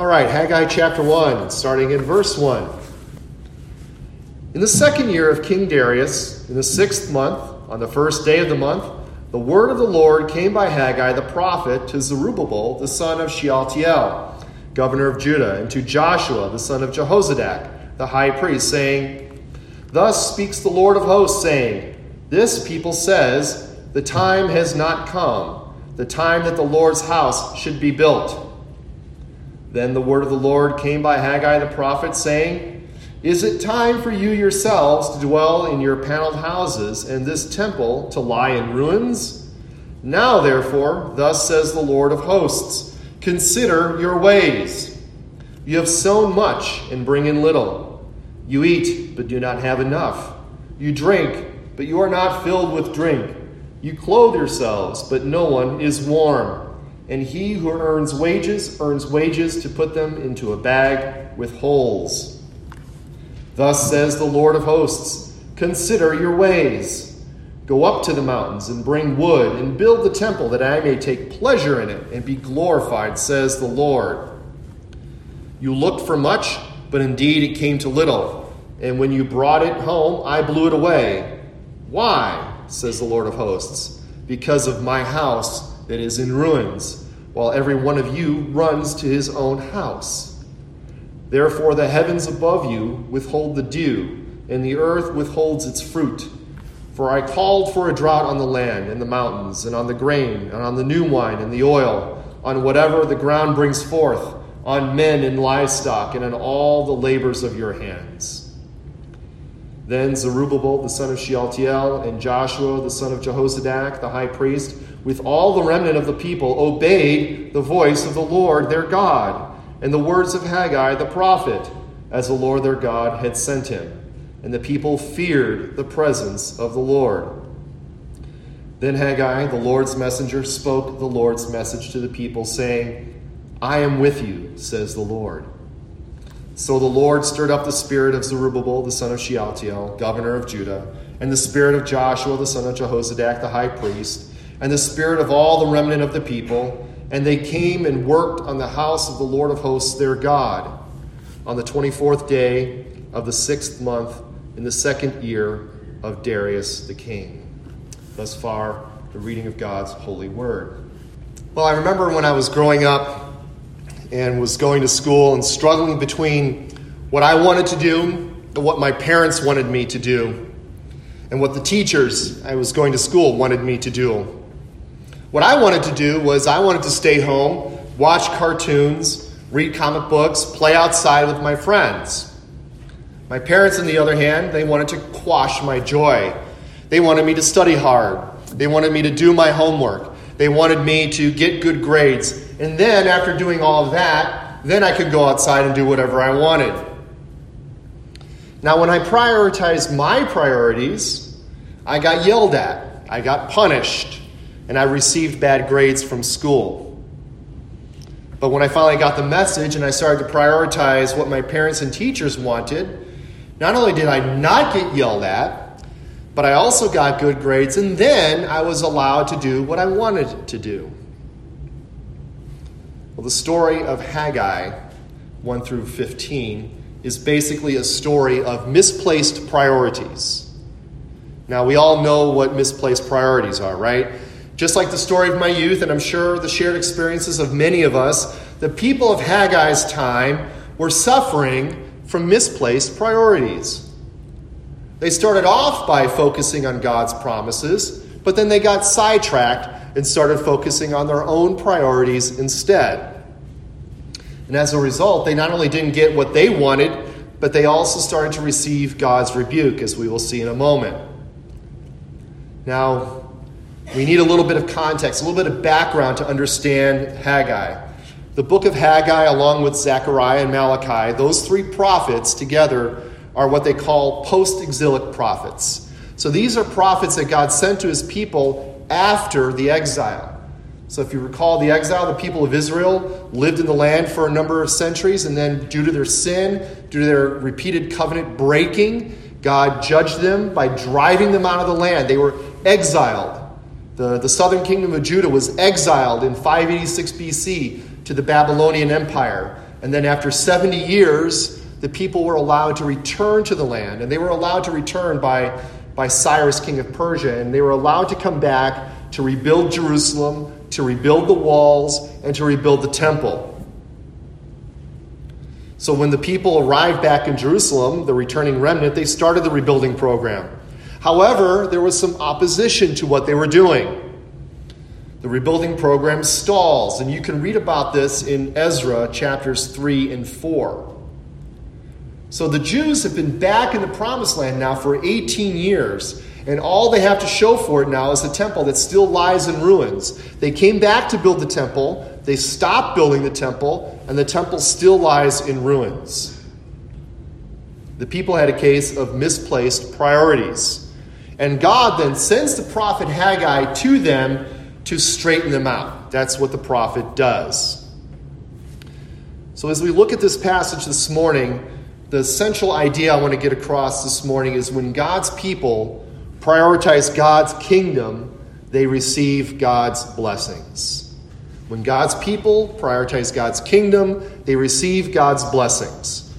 All right, Haggai chapter 1, starting in verse 1. In the second year of King Darius, in the sixth month, on the first day of the month, the word of the Lord came by Haggai the prophet to Zerubbabel, the son of Shealtiel, governor of Judah, and to Joshua, the son of Jehozadak, the high priest, saying, Thus speaks the Lord of hosts, saying, This people says, The time has not come, the time that the Lord's house should be built. Then the word of the Lord came by Haggai the prophet, saying, Is it time for you yourselves to dwell in your paneled houses, and this temple to lie in ruins? Now, therefore, thus says the Lord of hosts, consider your ways. You have sown much and bring in little. You eat, but do not have enough. You drink, but you are not filled with drink. You clothe yourselves, but no one is warm and he who earns wages earns wages to put them into a bag with holes. Thus says the Lord of hosts Consider your ways. Go up to the mountains and bring wood and build the temple that I may take pleasure in it and be glorified, says the Lord. You looked for much, but indeed it came to little. And when you brought it home, I blew it away. Why? says the Lord of hosts. Because of my house that is in ruins, while every one of you runs to his own house. Therefore, the heavens above you withhold the dew, and the earth withholds its fruit. For I called for a drought on the land and the mountains, and on the grain, and on the new wine and the oil, on whatever the ground brings forth, on men and livestock, and on all the labors of your hands. Then Zerubbabel the son of Shealtiel, and Joshua the son of Jehozadak, the high priest, with all the remnant of the people, obeyed the voice of the Lord their God and the words of Haggai the prophet, as the Lord their God had sent him. And the people feared the presence of the Lord. Then Haggai, the Lord's messenger, spoke the Lord's message to the people, saying, I am with you, says the Lord. So the Lord stirred up the spirit of Zerubbabel, the son of Shealtiel, governor of Judah, and the spirit of Joshua, the son of Jehozadak, the high priest and the spirit of all the remnant of the people, and they came and worked on the house of the Lord of hosts their God on the 24th day of the sixth month in the second year of Darius the king. Thus far, the reading of God's holy word. Well, I remember when I was growing up and was going to school and struggling between what I wanted to do and what my parents wanted me to do, and what the teachers I was going to school wanted me to do. What I wanted to do was I wanted to stay home, watch cartoons, read comic books, play outside with my friends. My parents, on the other hand, they wanted to quash my joy. They wanted me to study hard. They wanted me to do my homework. They wanted me to get good grades. And then, after doing all of that, then I could go outside and do whatever I wanted. Now, when I prioritized my priorities, I got yelled at. I got punished and I received bad grades from school. But when I finally got the message and I started to prioritize what my parents and teachers wanted, not only did I not get yelled at, but I also got good grades, and then I was allowed to do what I wanted to do. Well, the story of Haggai 1 through 15 is basically a story of misplaced priorities. Now, we all know what misplaced priorities are, right? Just like the story of my youth, and I'm sure the shared experiences of many of us, the people of Haggai's time were suffering from misplaced priorities. They started off by focusing on God's promises, but then they got sidetracked and started focusing on their own priorities instead. And as a result, they not only didn't get what they wanted, but they also started to receive God's rebuke, as we will see in a moment. Now, we need a little bit of context, a little bit of background to understand Haggai. The book of Haggai, along with Zechariah and Malachi, those three prophets together are what they call post exilic prophets. So these are prophets that God sent to his people after the exile. So if you recall the exile, the people of Israel lived in the land for a number of centuries, and then due to their sin, due to their repeated covenant breaking, God judged them by driving them out of the land. They were exiled. The, the southern kingdom of Judah was exiled in 586 BC to the Babylonian Empire. And then after 70 years, the people were allowed to return to the land. And they were allowed to return by, by Cyrus, king of Persia. And they were allowed to come back to rebuild Jerusalem, to rebuild the walls, and to rebuild the temple. So when the people arrived back in Jerusalem, the returning remnant, they started the rebuilding program. However, there was some opposition to what they were doing. The rebuilding program stalls, and you can read about this in Ezra chapters 3 and 4. So the Jews have been back in the promised land now for 18 years, and all they have to show for it now is the temple that still lies in ruins. They came back to build the temple, they stopped building the temple, and the temple still lies in ruins. The people had a case of misplaced priorities. And God then sends the prophet Haggai to them to straighten them out. That's what the prophet does. So, as we look at this passage this morning, the central idea I want to get across this morning is when God's people prioritize God's kingdom, they receive God's blessings. When God's people prioritize God's kingdom, they receive God's blessings.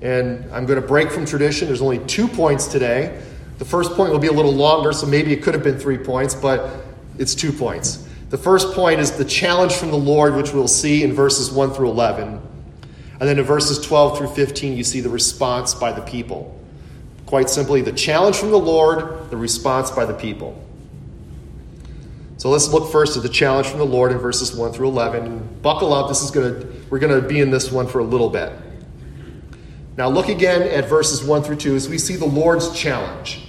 And I'm going to break from tradition. There's only two points today. The first point will be a little longer, so maybe it could have been three points, but it's two points. The first point is the challenge from the Lord, which we'll see in verses 1 through 11. And then in verses 12 through 15, you see the response by the people. Quite simply, the challenge from the Lord, the response by the people. So let's look first at the challenge from the Lord in verses 1 through 11. Buckle up, this is going to we're going to be in this one for a little bit. Now look again at verses 1 through 2 as we see the Lord's challenge.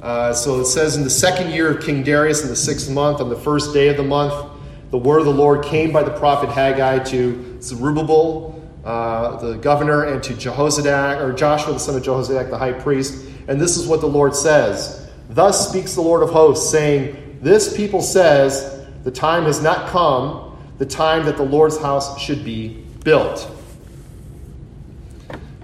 Uh, so it says, In the second year of King Darius, in the sixth month, on the first day of the month, the word of the Lord came by the prophet Haggai to Zerubbabel, uh, the governor, and to Jehozadak, or Joshua, the son of Jehozadak, the high priest. And this is what the Lord says Thus speaks the Lord of hosts, saying, This people says, The time has not come, the time that the Lord's house should be built.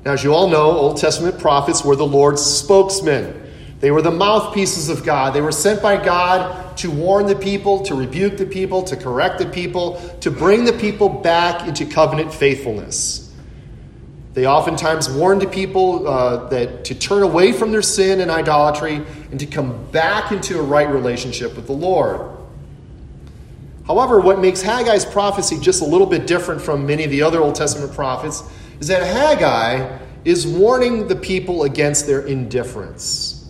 Now, as you all know, Old Testament prophets were the Lord's spokesmen. They were the mouthpieces of God. They were sent by God to warn the people, to rebuke the people, to correct the people, to bring the people back into covenant faithfulness. They oftentimes warned the people uh, that to turn away from their sin and idolatry and to come back into a right relationship with the Lord. However, what makes Haggai's prophecy just a little bit different from many of the other Old Testament prophets is that Haggai is warning the people against their indifference.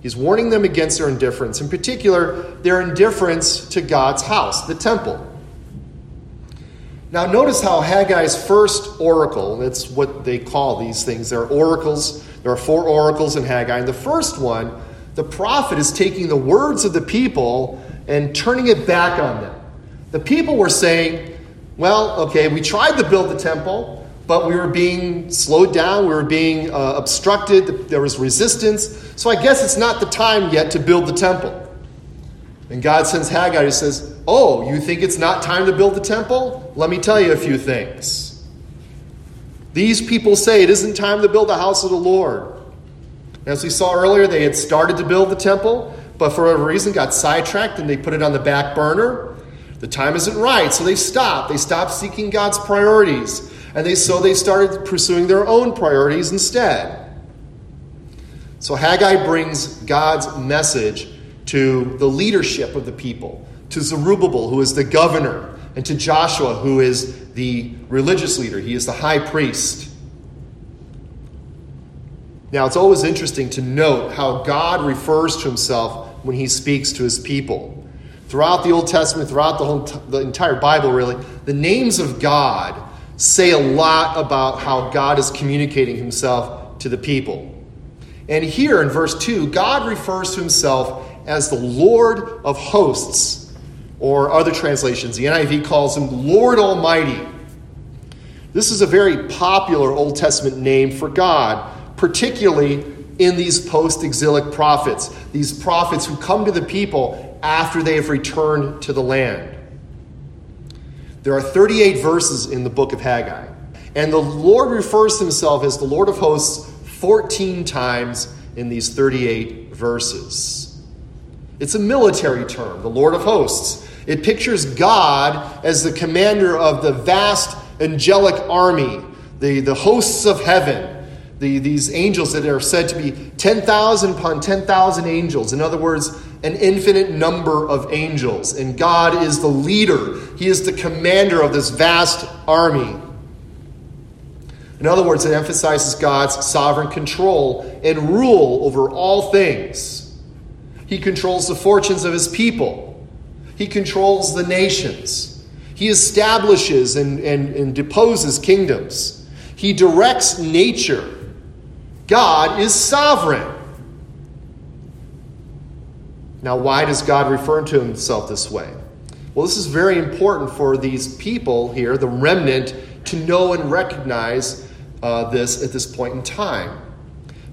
He's warning them against their indifference, in particular, their indifference to God's house, the temple. Now, notice how Haggai's first oracle, that's what they call these things, they're oracles. There are four oracles in Haggai. And the first one, the prophet is taking the words of the people and turning it back on them. The people were saying, well, okay, we tried to build the temple but we were being slowed down, we were being uh, obstructed, there was resistance. So I guess it's not the time yet to build the temple. And God sends Haggai He says, Oh, you think it's not time to build the temple? Let me tell you a few things. These people say it isn't time to build the house of the Lord. As we saw earlier, they had started to build the temple, but for whatever reason got sidetracked and they put it on the back burner. The time isn't right, so they stopped. They stopped seeking God's priorities and they, so they started pursuing their own priorities instead. So Haggai brings God's message to the leadership of the people, to Zerubbabel, who is the governor, and to Joshua, who is the religious leader. He is the high priest. Now, it's always interesting to note how God refers to himself when he speaks to his people. Throughout the Old Testament, throughout the, whole, the entire Bible, really, the names of God say a lot about how God is communicating himself to the people. And here in verse 2, God refers to himself as the Lord of hosts, or other translations. The NIV calls him Lord Almighty. This is a very popular Old Testament name for God, particularly in these post exilic prophets, these prophets who come to the people after they have returned to the land. There are 38 verses in the book of Haggai. And the Lord refers to himself as the Lord of hosts 14 times in these 38 verses. It's a military term, the Lord of hosts. It pictures God as the commander of the vast angelic army, the, the hosts of heaven, the, these angels that are said to be 10,000 upon 10,000 angels. In other words, an infinite number of angels. And God is the leader, He is the commander of this vast army. In other words, it emphasizes God's sovereign control and rule over all things. He controls the fortunes of his people, he controls the nations, he establishes and, and, and deposes kingdoms, he directs nature. God is sovereign. Now, why does God refer to himself this way? Well, this is very important for these people here, the remnant, to know and recognize uh, this at this point in time.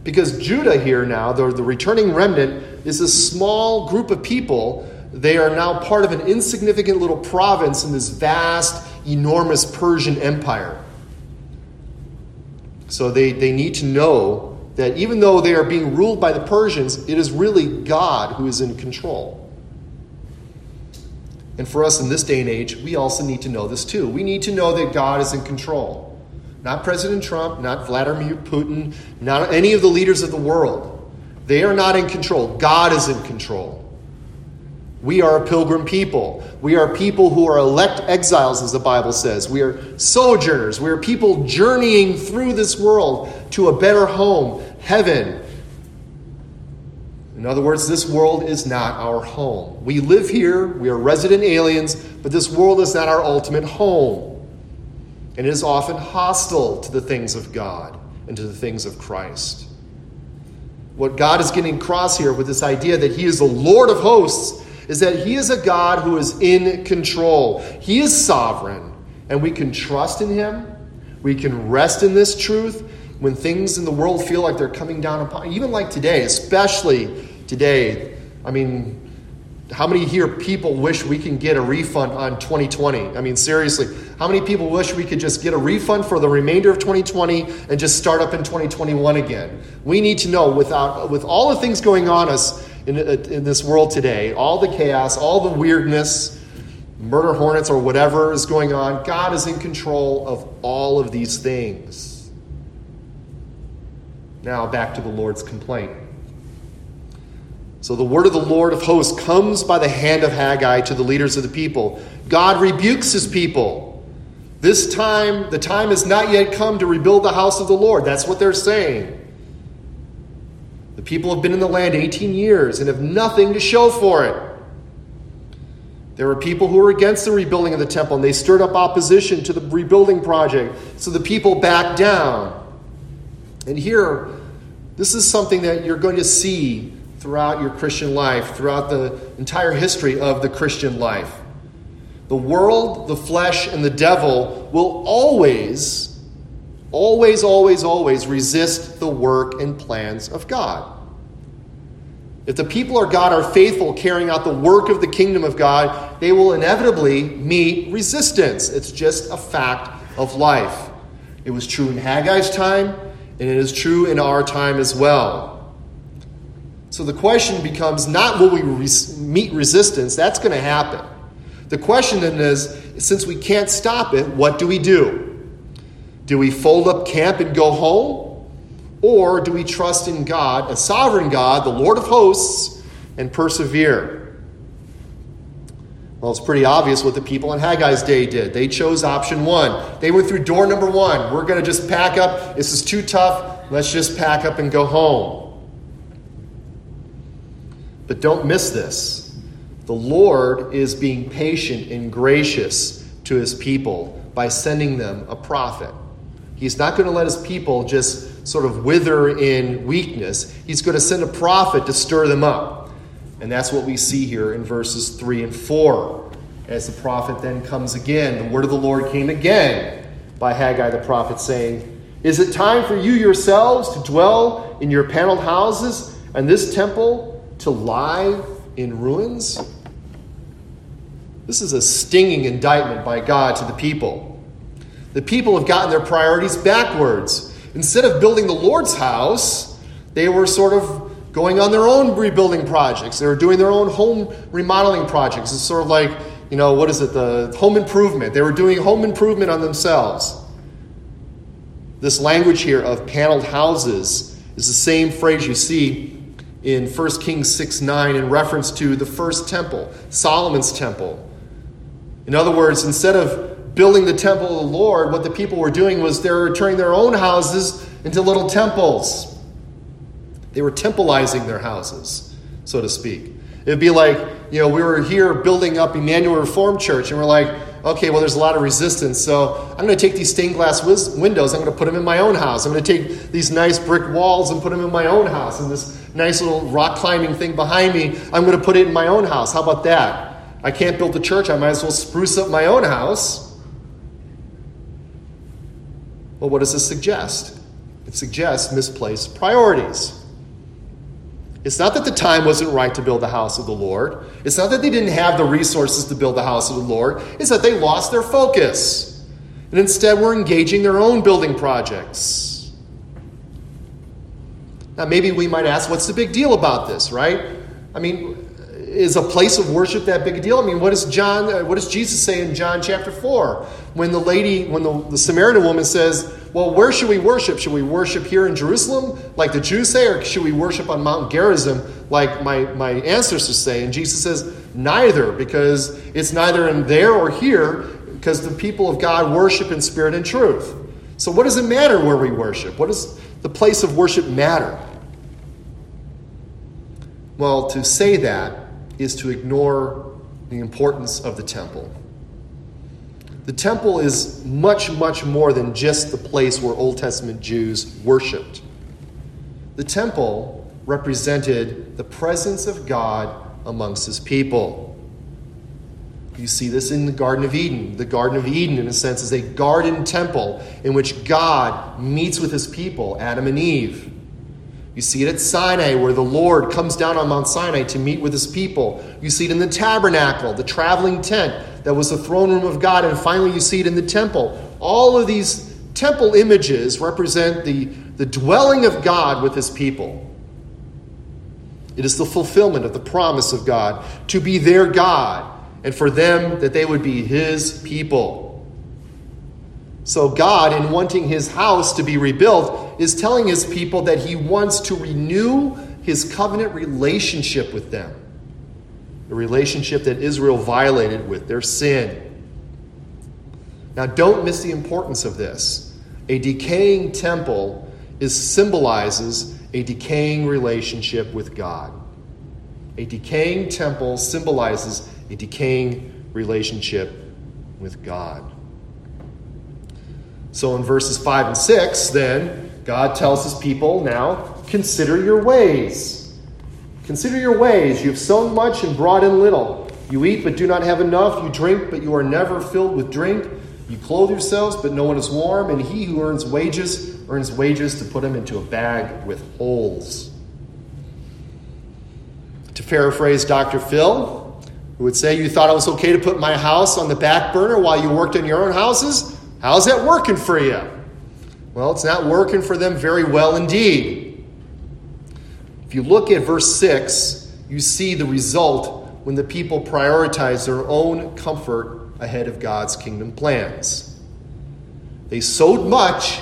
Because Judah here now, the, the returning remnant, is a small group of people. They are now part of an insignificant little province in this vast, enormous Persian empire. So they, they need to know that even though they are being ruled by the Persians, it is really God who is in control. And for us in this day and age, we also need to know this too. We need to know that God is in control. Not President Trump, not Vladimir Putin, not any of the leaders of the world. They are not in control. God is in control. We are a pilgrim people. We are people who are elect exiles, as the Bible says. We are sojourners. We are people journeying through this world to a better home, heaven. In other words, this world is not our home. We live here, we are resident aliens, but this world is not our ultimate home and it is often hostile to the things of God and to the things of Christ. What God is getting across here with this idea that He is the Lord of hosts is that He is a God who is in control. He is sovereign, and we can trust in Him. We can rest in this truth when things in the world feel like they're coming down upon, even like today, especially today. I mean, how many here people wish we can get a refund on 2020? I mean, seriously, how many people wish we could just get a refund for the remainder of 2020 and just start up in 2021 again? We need to know without with all the things going on us in, uh, in this world today, all the chaos, all the weirdness, murder hornets or whatever is going on, God is in control of all of these things. Now back to the Lord's complaint. So the word of the Lord of hosts comes by the hand of Haggai to the leaders of the people. God rebukes his people. This time, the time has not yet come to rebuild the house of the Lord. That's what they're saying. The people have been in the land 18 years and have nothing to show for it. There were people who were against the rebuilding of the temple, and they stirred up opposition to the rebuilding project. So the people backed down. And here, this is something that you're going to see throughout your Christian life, throughout the entire history of the Christian life. The world, the flesh, and the devil will always, always, always, always resist the work and plans of God. If the people of God are faithful carrying out the work of the kingdom of God, they will inevitably meet resistance. It's just a fact of life. It was true in Haggai's time, and it is true in our time as well. So the question becomes not will we res- meet resistance, that's going to happen. The question then is since we can't stop it, what do we do? Do we fold up camp and go home? Or do we trust in God, a sovereign God, the Lord of hosts, and persevere? Well, it's pretty obvious what the people in Haggai's day did. They chose option one. They went through door number one. We're going to just pack up. This is too tough. Let's just pack up and go home. But don't miss this. The Lord is being patient and gracious to his people by sending them a prophet. He's not going to let his people just sort of wither in weakness. He's going to send a prophet to stir them up. And that's what we see here in verses 3 and 4. As the prophet then comes again, the word of the Lord came again by Haggai the prophet, saying, Is it time for you yourselves to dwell in your paneled houses and this temple to lie in ruins? This is a stinging indictment by God to the people. The people have gotten their priorities backwards. Instead of building the Lord's house, they were sort of going on their own rebuilding projects. They were doing their own home remodeling projects. It's sort of like you know, what is it, the home improvement. They were doing home improvement on themselves. This language here of paneled houses is the same phrase you see in 1 Kings 6 9 in reference to the first temple, Solomon's temple. In other words, instead of building the temple of the Lord, what the people were doing was they were turning their own houses into little temples. They were templeizing their houses, so to speak. It'd be like, you know, we were here building up Emmanuel Reformed Church, and we're like, okay, well, there's a lot of resistance, so I'm going to take these stained glass windows, I'm going to put them in my own house. I'm going to take these nice brick walls and put them in my own house, and this nice little rock climbing thing behind me, I'm going to put it in my own house. How about that? I can't build a church, I might as well spruce up my own house. Well, what does this suggest? It suggests misplaced priorities. It's not that the time wasn't right to build the house of the Lord. It's not that they didn't have the resources to build the house of the Lord. It's that they lost their focus. And instead were engaging their own building projects. Now, maybe we might ask, what's the big deal about this, right? I mean, is a place of worship that big a deal? I mean, what does John, what does Jesus say in John chapter 4? When the lady, when the, the Samaritan woman says, well, where should we worship? Should we worship here in Jerusalem, like the Jews say, or should we worship on Mount Gerizim, like my, my ancestors say? And Jesus says, neither, because it's neither in there or here, because the people of God worship in spirit and truth. So, what does it matter where we worship? What does the place of worship matter? Well, to say that is to ignore the importance of the temple. The temple is much, much more than just the place where Old Testament Jews worshiped. The temple represented the presence of God amongst his people. You see this in the Garden of Eden. The Garden of Eden, in a sense, is a garden temple in which God meets with his people, Adam and Eve. You see it at Sinai, where the Lord comes down on Mount Sinai to meet with his people. You see it in the tabernacle, the traveling tent that was the throne room of God. And finally, you see it in the temple. All of these temple images represent the, the dwelling of God with his people. It is the fulfillment of the promise of God to be their God and for them that they would be his people. So, God, in wanting his house to be rebuilt, is telling his people that he wants to renew his covenant relationship with them. The relationship that Israel violated with their sin. Now, don't miss the importance of this. A decaying temple is, symbolizes a decaying relationship with God. A decaying temple symbolizes a decaying relationship with God. So in verses 5 and 6, then, God tells his people now, consider your ways. Consider your ways. You have sown much and brought in little. You eat but do not have enough. You drink but you are never filled with drink. You clothe yourselves but no one is warm. And he who earns wages earns wages to put them into a bag with holes. To paraphrase Dr. Phil, who would say, You thought it was okay to put my house on the back burner while you worked in your own houses? How's that working for you? Well, it's not working for them very well indeed. You look at verse 6, you see the result when the people prioritize their own comfort ahead of God's kingdom plans. They sowed much,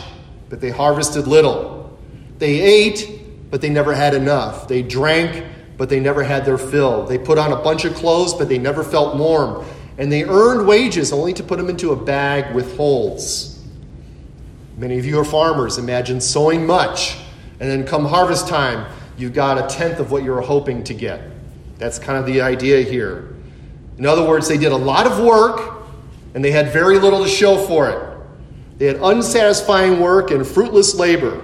but they harvested little. They ate, but they never had enough. They drank, but they never had their fill. They put on a bunch of clothes, but they never felt warm and they earned wages only to put them into a bag with holes. Many of you are farmers. Imagine sowing much, and then come harvest time, you've got a tenth of what you were hoping to get. That's kind of the idea here. In other words, they did a lot of work, and they had very little to show for it. They had unsatisfying work and fruitless labor.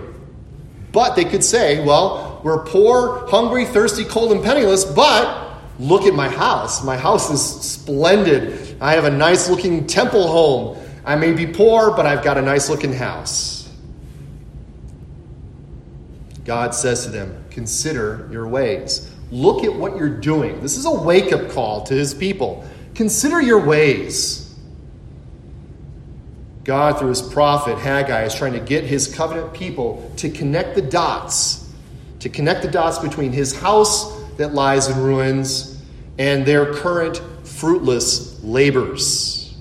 But they could say, well, we're poor, hungry, thirsty, cold, and penniless, but Look at my house. My house is splendid. I have a nice looking temple home. I may be poor, but I've got a nice looking house. God says to them, Consider your ways. Look at what you're doing. This is a wake up call to his people. Consider your ways. God, through his prophet Haggai, is trying to get his covenant people to connect the dots, to connect the dots between his house that lies in ruins and their current fruitless labors.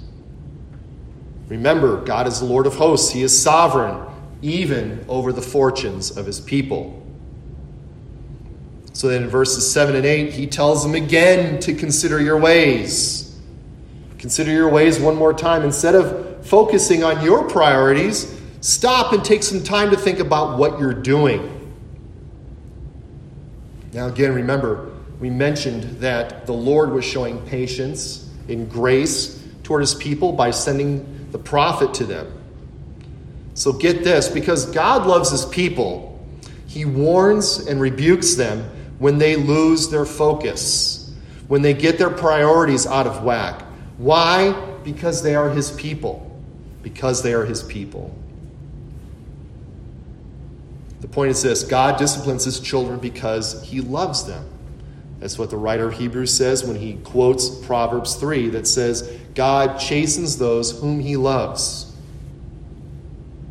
Remember, God is the Lord of hosts, He is sovereign, even over the fortunes of His people. So then in verses 7 and 8, He tells them again to consider your ways. Consider your ways one more time. Instead of focusing on your priorities, stop and take some time to think about what you're doing. Now, again, remember, we mentioned that the Lord was showing patience and grace toward his people by sending the prophet to them. So get this because God loves his people, he warns and rebukes them when they lose their focus, when they get their priorities out of whack. Why? Because they are his people. Because they are his people. The point is this God disciplines his children because he loves them. That's what the writer of Hebrews says when he quotes Proverbs 3 that says, God chastens those whom he loves.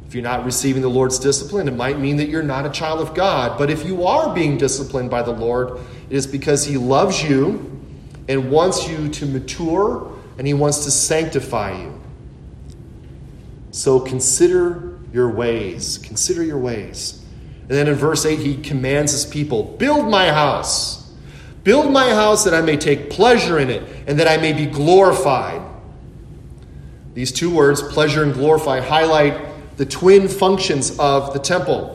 If you're not receiving the Lord's discipline, it might mean that you're not a child of God. But if you are being disciplined by the Lord, it is because he loves you and wants you to mature and he wants to sanctify you. So consider your ways. Consider your ways. And then in verse 8, he commands his people build my house. Build my house that I may take pleasure in it and that I may be glorified. These two words, pleasure and glorify, highlight the twin functions of the temple.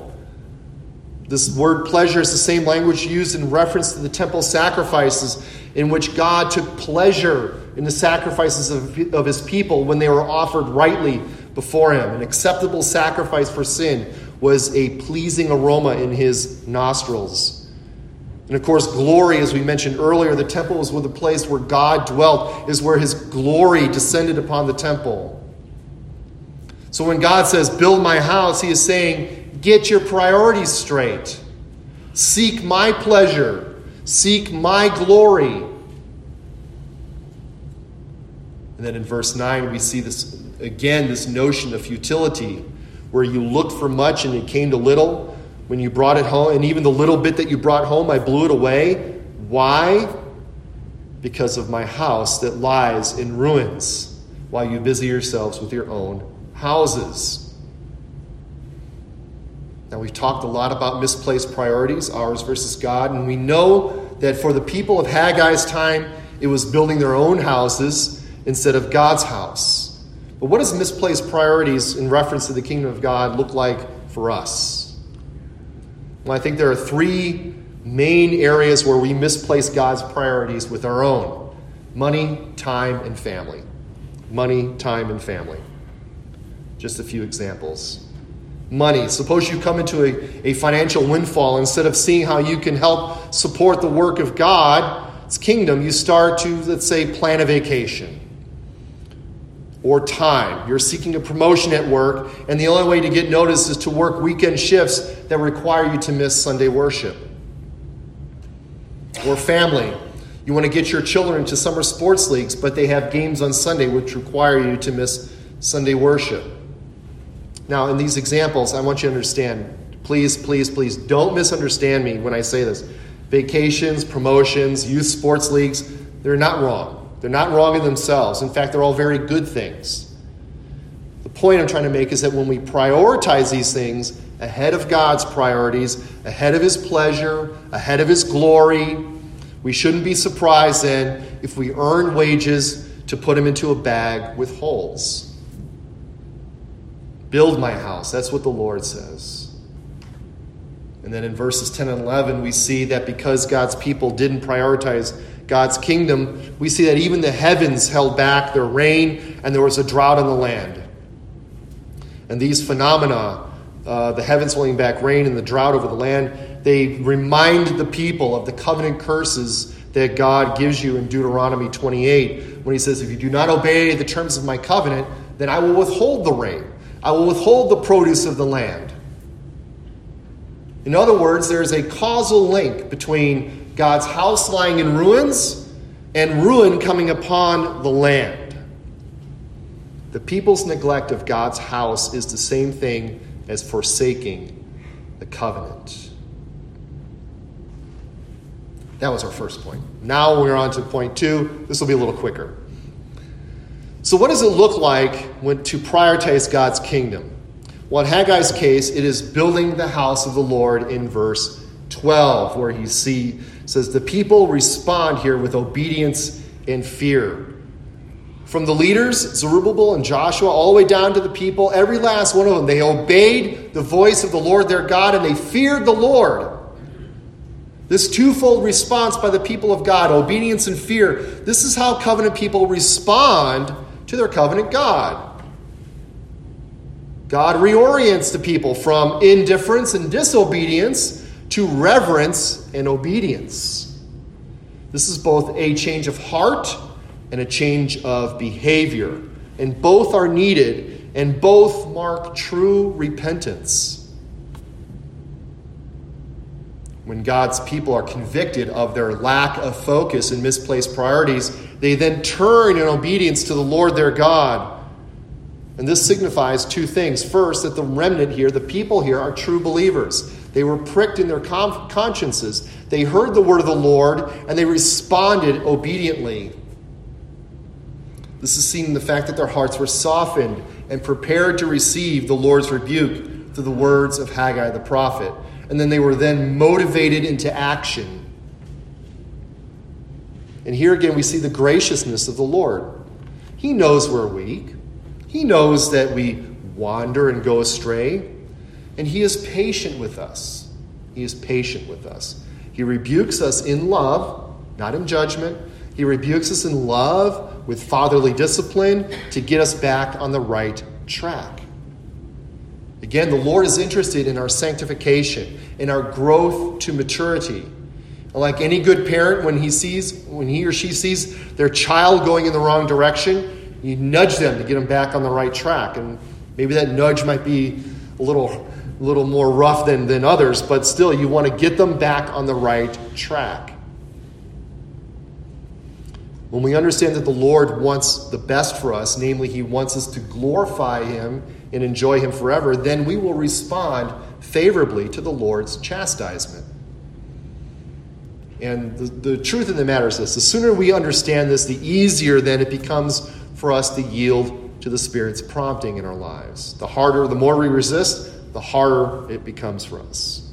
This word pleasure is the same language used in reference to the temple sacrifices, in which God took pleasure in the sacrifices of, of his people when they were offered rightly before him. An acceptable sacrifice for sin was a pleasing aroma in his nostrils. And of course, glory, as we mentioned earlier, the temple was the place where God dwelt, is where his glory descended upon the temple. So when God says, Build my house, he is saying, Get your priorities straight. Seek my pleasure. Seek my glory. And then in verse 9, we see this again, this notion of futility where you looked for much and it came to little. When you brought it home, and even the little bit that you brought home, I blew it away. Why? Because of my house that lies in ruins while you busy yourselves with your own houses. Now, we've talked a lot about misplaced priorities, ours versus God, and we know that for the people of Haggai's time, it was building their own houses instead of God's house. But what does misplaced priorities in reference to the kingdom of God look like for us? Well, I think there are three main areas where we misplace God's priorities with our own money, time, and family. Money, time, and family. Just a few examples. Money. Suppose you come into a, a financial windfall. Instead of seeing how you can help support the work of God's kingdom, you start to, let's say, plan a vacation or time. You're seeking a promotion at work, and the only way to get noticed is to work weekend shifts that require you to miss Sunday worship. Or family. You want to get your children to summer sports leagues, but they have games on Sunday which require you to miss Sunday worship. Now, in these examples, I want you to understand please, please, please don't misunderstand me when I say this. Vacations, promotions, youth sports leagues, they're not wrong. They're not wrong in themselves. In fact, they're all very good things. The point I'm trying to make is that when we prioritize these things ahead of God's priorities, ahead of His pleasure, ahead of His glory, we shouldn't be surprised then if we earn wages to put them into a bag with holes. Build my house. That's what the Lord says. And then in verses 10 and 11, we see that because God's people didn't prioritize God's kingdom, we see that even the heavens held back their rain and there was a drought on the land. And these phenomena, uh, the heavens holding back rain and the drought over the land, they remind the people of the covenant curses that God gives you in Deuteronomy 28 when he says, If you do not obey the terms of my covenant, then I will withhold the rain, I will withhold the produce of the land. In other words, there is a causal link between God's house lying in ruins and ruin coming upon the land. The people's neglect of God's house is the same thing as forsaking the covenant. That was our first point. Now we're on to point two. This will be a little quicker. So, what does it look like when, to prioritize God's kingdom? Well, in Haggai's case, it is building the house of the Lord in verse 12, where he see, says, The people respond here with obedience and fear. From the leaders, Zerubbabel and Joshua, all the way down to the people, every last one of them, they obeyed the voice of the Lord their God and they feared the Lord. This twofold response by the people of God, obedience and fear, this is how covenant people respond to their covenant God. God reorients the people from indifference and disobedience to reverence and obedience. This is both a change of heart and a change of behavior. And both are needed, and both mark true repentance. When God's people are convicted of their lack of focus and misplaced priorities, they then turn in obedience to the Lord their God. And this signifies two things. First, that the remnant here, the people here, are true believers. They were pricked in their consciences. They heard the word of the Lord and they responded obediently. This is seen in the fact that their hearts were softened and prepared to receive the Lord's rebuke through the words of Haggai the prophet. And then they were then motivated into action. And here again, we see the graciousness of the Lord. He knows we're weak, He knows that we wander and go astray, and He is patient with us. He is patient with us. He rebukes us in love, not in judgment. He rebukes us in love with fatherly discipline to get us back on the right track. Again, the Lord is interested in our sanctification, in our growth to maturity. Like any good parent, when he sees, when he or she sees their child going in the wrong direction, you nudge them to get them back on the right track. And maybe that nudge might be a little, a little more rough than, than others, but still, you want to get them back on the right track. When we understand that the Lord wants the best for us, namely, He wants us to glorify Him and enjoy Him forever, then we will respond favorably to the Lord's chastisement. And the, the truth of the matter is this the sooner we understand this, the easier then it becomes for us to yield to the Spirit's prompting in our lives. The harder, the more we resist, the harder it becomes for us.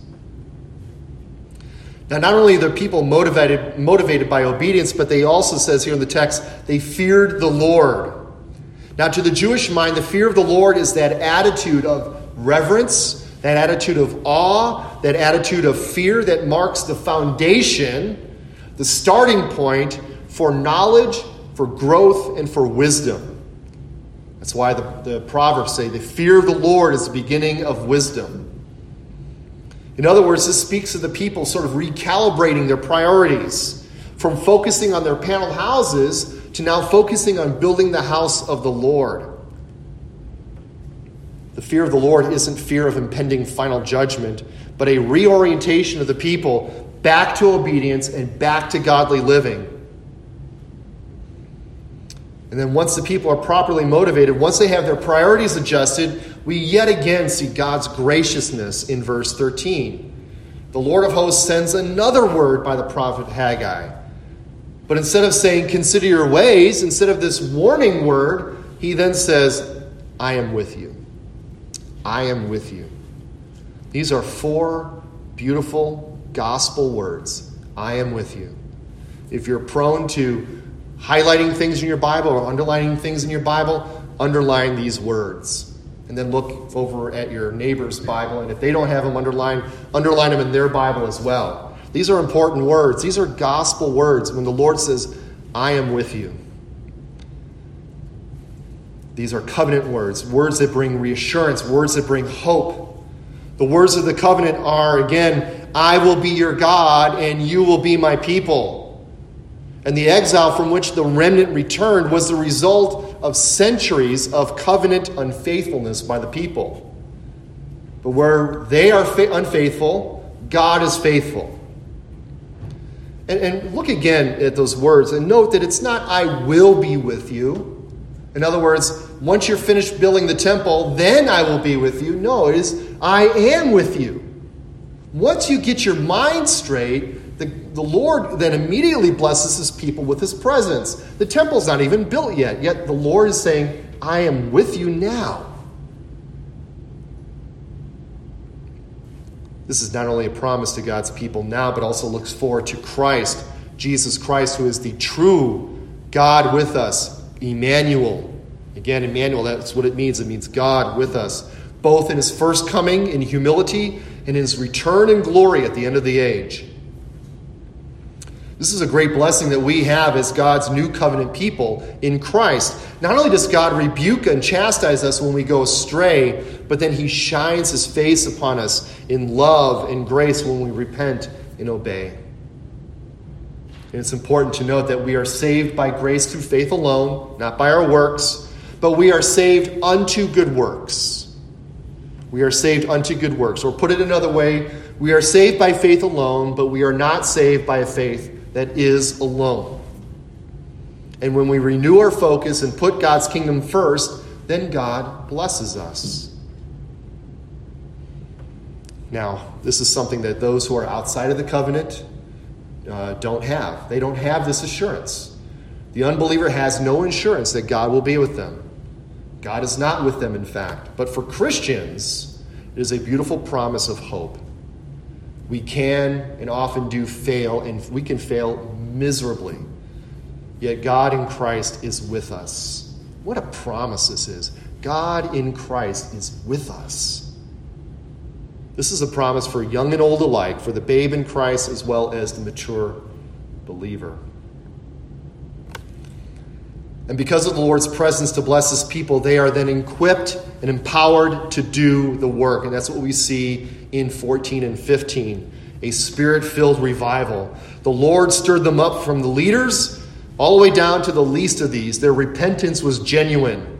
Now, not only are the people motivated, motivated by obedience, but they also says here in the text, they feared the Lord. Now, to the Jewish mind, the fear of the Lord is that attitude of reverence, that attitude of awe, that attitude of fear that marks the foundation, the starting point for knowledge, for growth, and for wisdom. That's why the, the Proverbs say the fear of the Lord is the beginning of wisdom. In other words, this speaks of the people sort of recalibrating their priorities from focusing on their panel houses to now focusing on building the house of the Lord. The fear of the Lord isn't fear of impending final judgment, but a reorientation of the people back to obedience and back to godly living. And then once the people are properly motivated, once they have their priorities adjusted, we yet again see God's graciousness in verse 13. The Lord of hosts sends another word by the prophet Haggai. But instead of saying, Consider your ways, instead of this warning word, he then says, I am with you. I am with you. These are four beautiful gospel words. I am with you. If you're prone to highlighting things in your Bible or underlining things in your Bible, underline these words and then look over at your neighbor's Bible. And if they don't have them underlined, underline them in their Bible as well. These are important words. These are gospel words when the Lord says, I am with you. These are covenant words, words that bring reassurance, words that bring hope. The words of the covenant are, again, I will be your God and you will be my people. And the exile from which the remnant returned was the result of centuries of covenant unfaithfulness by the people. But where they are fa- unfaithful, God is faithful. And, and look again at those words and note that it's not, I will be with you. In other words, once you're finished building the temple, then I will be with you. No, it is, I am with you. Once you get your mind straight, the, the Lord then immediately blesses his people with his presence. The temple's not even built yet, yet the Lord is saying, I am with you now. This is not only a promise to God's people now, but also looks forward to Christ, Jesus Christ, who is the true God with us, Emmanuel. Again, Emmanuel, that's what it means. It means God with us, both in his first coming in humility and his return in glory at the end of the age. This is a great blessing that we have as God's new covenant people in Christ. Not only does God rebuke and chastise us when we go astray, but then he shines his face upon us in love and grace when we repent and obey. And it's important to note that we are saved by grace through faith alone, not by our works, but we are saved unto good works. We are saved unto good works. Or put it another way, we are saved by faith alone, but we are not saved by a faith that is alone. And when we renew our focus and put God's kingdom first, then God blesses us. Now, this is something that those who are outside of the covenant uh, don't have. They don't have this assurance. The unbeliever has no assurance that God will be with them. God is not with them, in fact. But for Christians, it is a beautiful promise of hope we can and often do fail, and we can fail miserably. Yet God in Christ is with us. What a promise this is. God in Christ is with us. This is a promise for young and old alike, for the babe in Christ as well as the mature believer. And because of the Lord's presence to bless his people, they are then equipped and empowered to do the work. And that's what we see in 14 and 15 a spirit filled revival. The Lord stirred them up from the leaders all the way down to the least of these. Their repentance was genuine.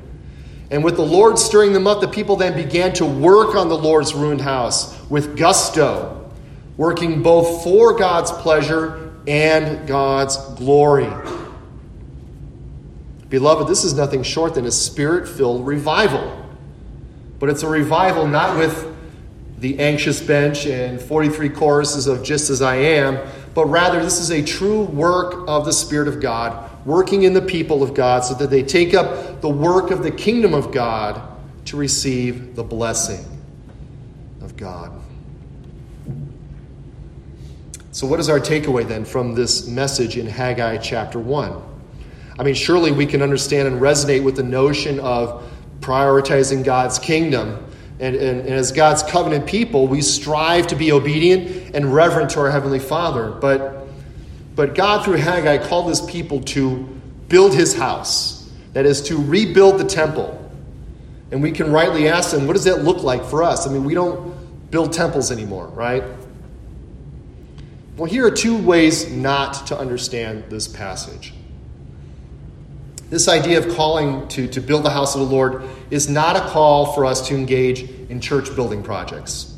And with the Lord stirring them up, the people then began to work on the Lord's ruined house with gusto, working both for God's pleasure and God's glory. Beloved, this is nothing short than a spirit filled revival. But it's a revival not with the anxious bench and 43 choruses of Just as I Am, but rather this is a true work of the Spirit of God working in the people of God so that they take up the work of the kingdom of God to receive the blessing of God. So, what is our takeaway then from this message in Haggai chapter 1? I mean, surely we can understand and resonate with the notion of prioritizing God's kingdom. And, and, and, as God's covenant people, we strive to be obedient and reverent to our Heavenly Father. But, but God, through Haggai, called his people to build his house, that is, to rebuild the temple. And we can rightly ask them, what does that look like for us? I mean, we don't build temples anymore, right? Well, here are two ways not to understand this passage. This idea of calling to, to build the house of the Lord is not a call for us to engage in church building projects.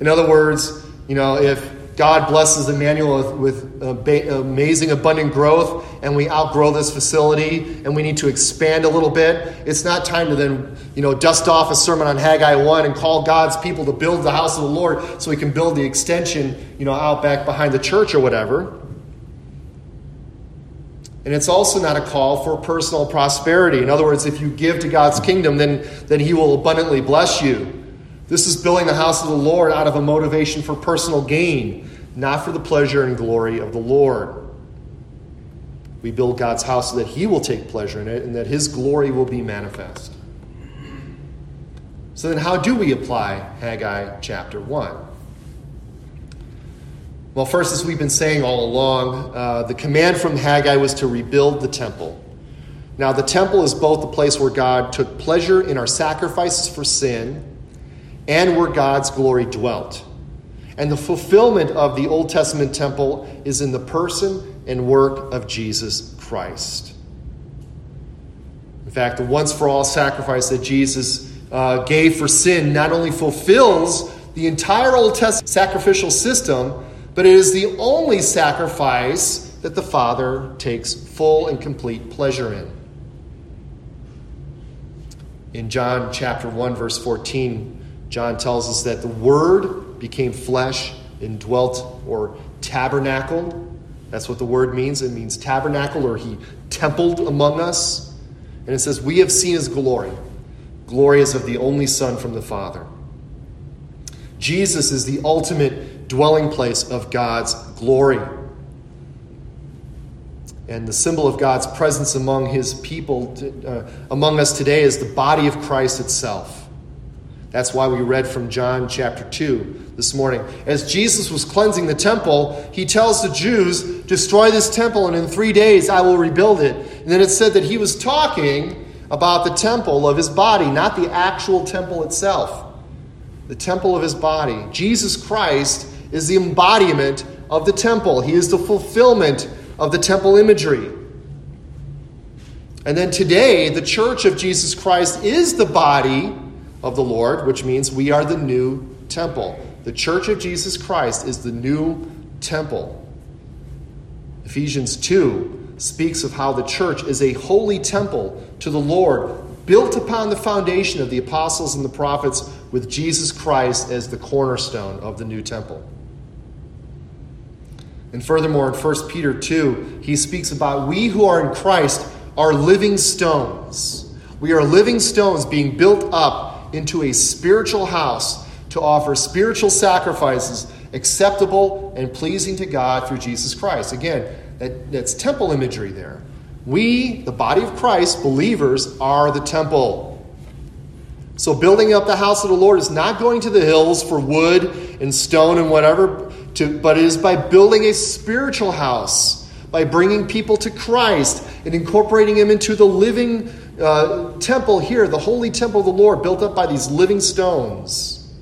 In other words, you know, if God blesses Emmanuel with, with amazing abundant growth and we outgrow this facility and we need to expand a little bit, it's not time to then, you know, dust off a sermon on Haggai 1 and call God's people to build the house of the Lord so we can build the extension, you know, out back behind the church or whatever. And it's also not a call for personal prosperity. In other words, if you give to God's kingdom, then, then He will abundantly bless you. This is building the house of the Lord out of a motivation for personal gain, not for the pleasure and glory of the Lord. We build God's house so that He will take pleasure in it and that His glory will be manifest. So, then how do we apply Haggai chapter 1? Well, first, as we've been saying all along, uh, the command from Haggai was to rebuild the temple. Now, the temple is both the place where God took pleasure in our sacrifices for sin and where God's glory dwelt. And the fulfillment of the Old Testament temple is in the person and work of Jesus Christ. In fact, the once for all sacrifice that Jesus uh, gave for sin not only fulfills the entire Old Testament sacrificial system, but it is the only sacrifice that the Father takes full and complete pleasure in. In John chapter 1 verse 14, John tells us that the word became flesh and dwelt or tabernacled. That's what the word means. It means tabernacle or he templed among us. And it says, We have seen his glory. Glory is of the only Son from the Father. Jesus is the ultimate dwelling place of God's glory. And the symbol of God's presence among his people, uh, among us today, is the body of Christ itself. That's why we read from John chapter 2 this morning. As Jesus was cleansing the temple, he tells the Jews, Destroy this temple, and in three days I will rebuild it. And then it said that he was talking about the temple of his body, not the actual temple itself. The temple of his body. Jesus Christ is the embodiment of the temple, he is the fulfillment of the temple imagery. And then today, the church of Jesus Christ is the body of the Lord, which means we are the new temple. The church of Jesus Christ is the new temple. Ephesians 2 speaks of how the church is a holy temple to the Lord, built upon the foundation of the apostles and the prophets, with Jesus Christ as the cornerstone of the new temple. And furthermore, in 1 Peter 2, he speaks about we who are in Christ are living stones. We are living stones being built up into a spiritual house to offer spiritual sacrifices acceptable and pleasing to God through Jesus Christ. Again, that, that's temple imagery there. We, the body of Christ, believers, are the temple. So, building up the house of the Lord is not going to the hills for wood and stone and whatever to, but it is by building a spiritual house, by bringing people to Christ and incorporating him into the living uh, temple here, the holy temple of the Lord, built up by these living stones.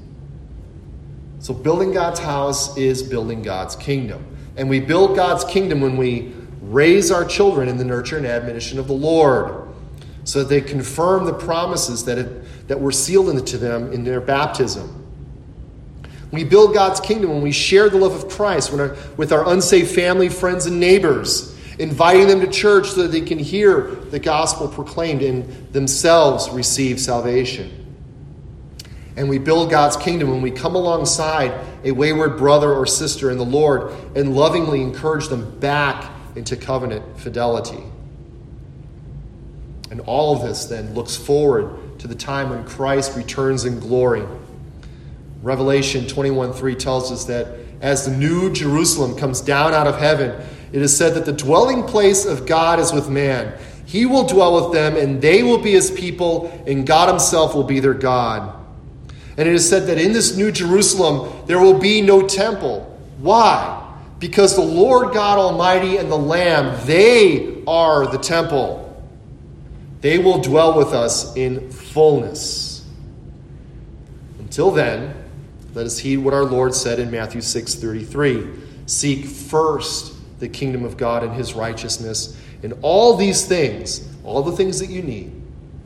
So, building God's house is building God's kingdom. And we build God's kingdom when we raise our children in the nurture and admonition of the Lord, so that they confirm the promises that, have, that were sealed into them in their baptism. We build God's kingdom when we share the love of Christ our, with our unsaved family, friends, and neighbors, inviting them to church so that they can hear the gospel proclaimed and themselves receive salvation. And we build God's kingdom when we come alongside a wayward brother or sister in the Lord and lovingly encourage them back into covenant fidelity. And all of this then looks forward to the time when Christ returns in glory Revelation 21 3 tells us that as the new Jerusalem comes down out of heaven, it is said that the dwelling place of God is with man. He will dwell with them, and they will be his people, and God himself will be their God. And it is said that in this new Jerusalem, there will be no temple. Why? Because the Lord God Almighty and the Lamb, they are the temple. They will dwell with us in fullness. Until then, let us heed what our Lord said in Matthew 6:33. Seek first the kingdom of God and his righteousness, and all these things, all the things that you need,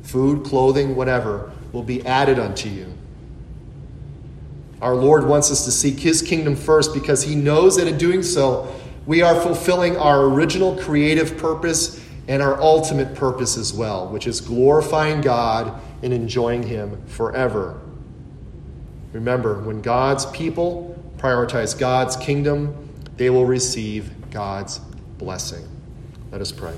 food, clothing, whatever, will be added unto you. Our Lord wants us to seek his kingdom first because he knows that in doing so, we are fulfilling our original creative purpose and our ultimate purpose as well, which is glorifying God and enjoying him forever. Remember, when God's people prioritize God's kingdom, they will receive God's blessing. Let us pray.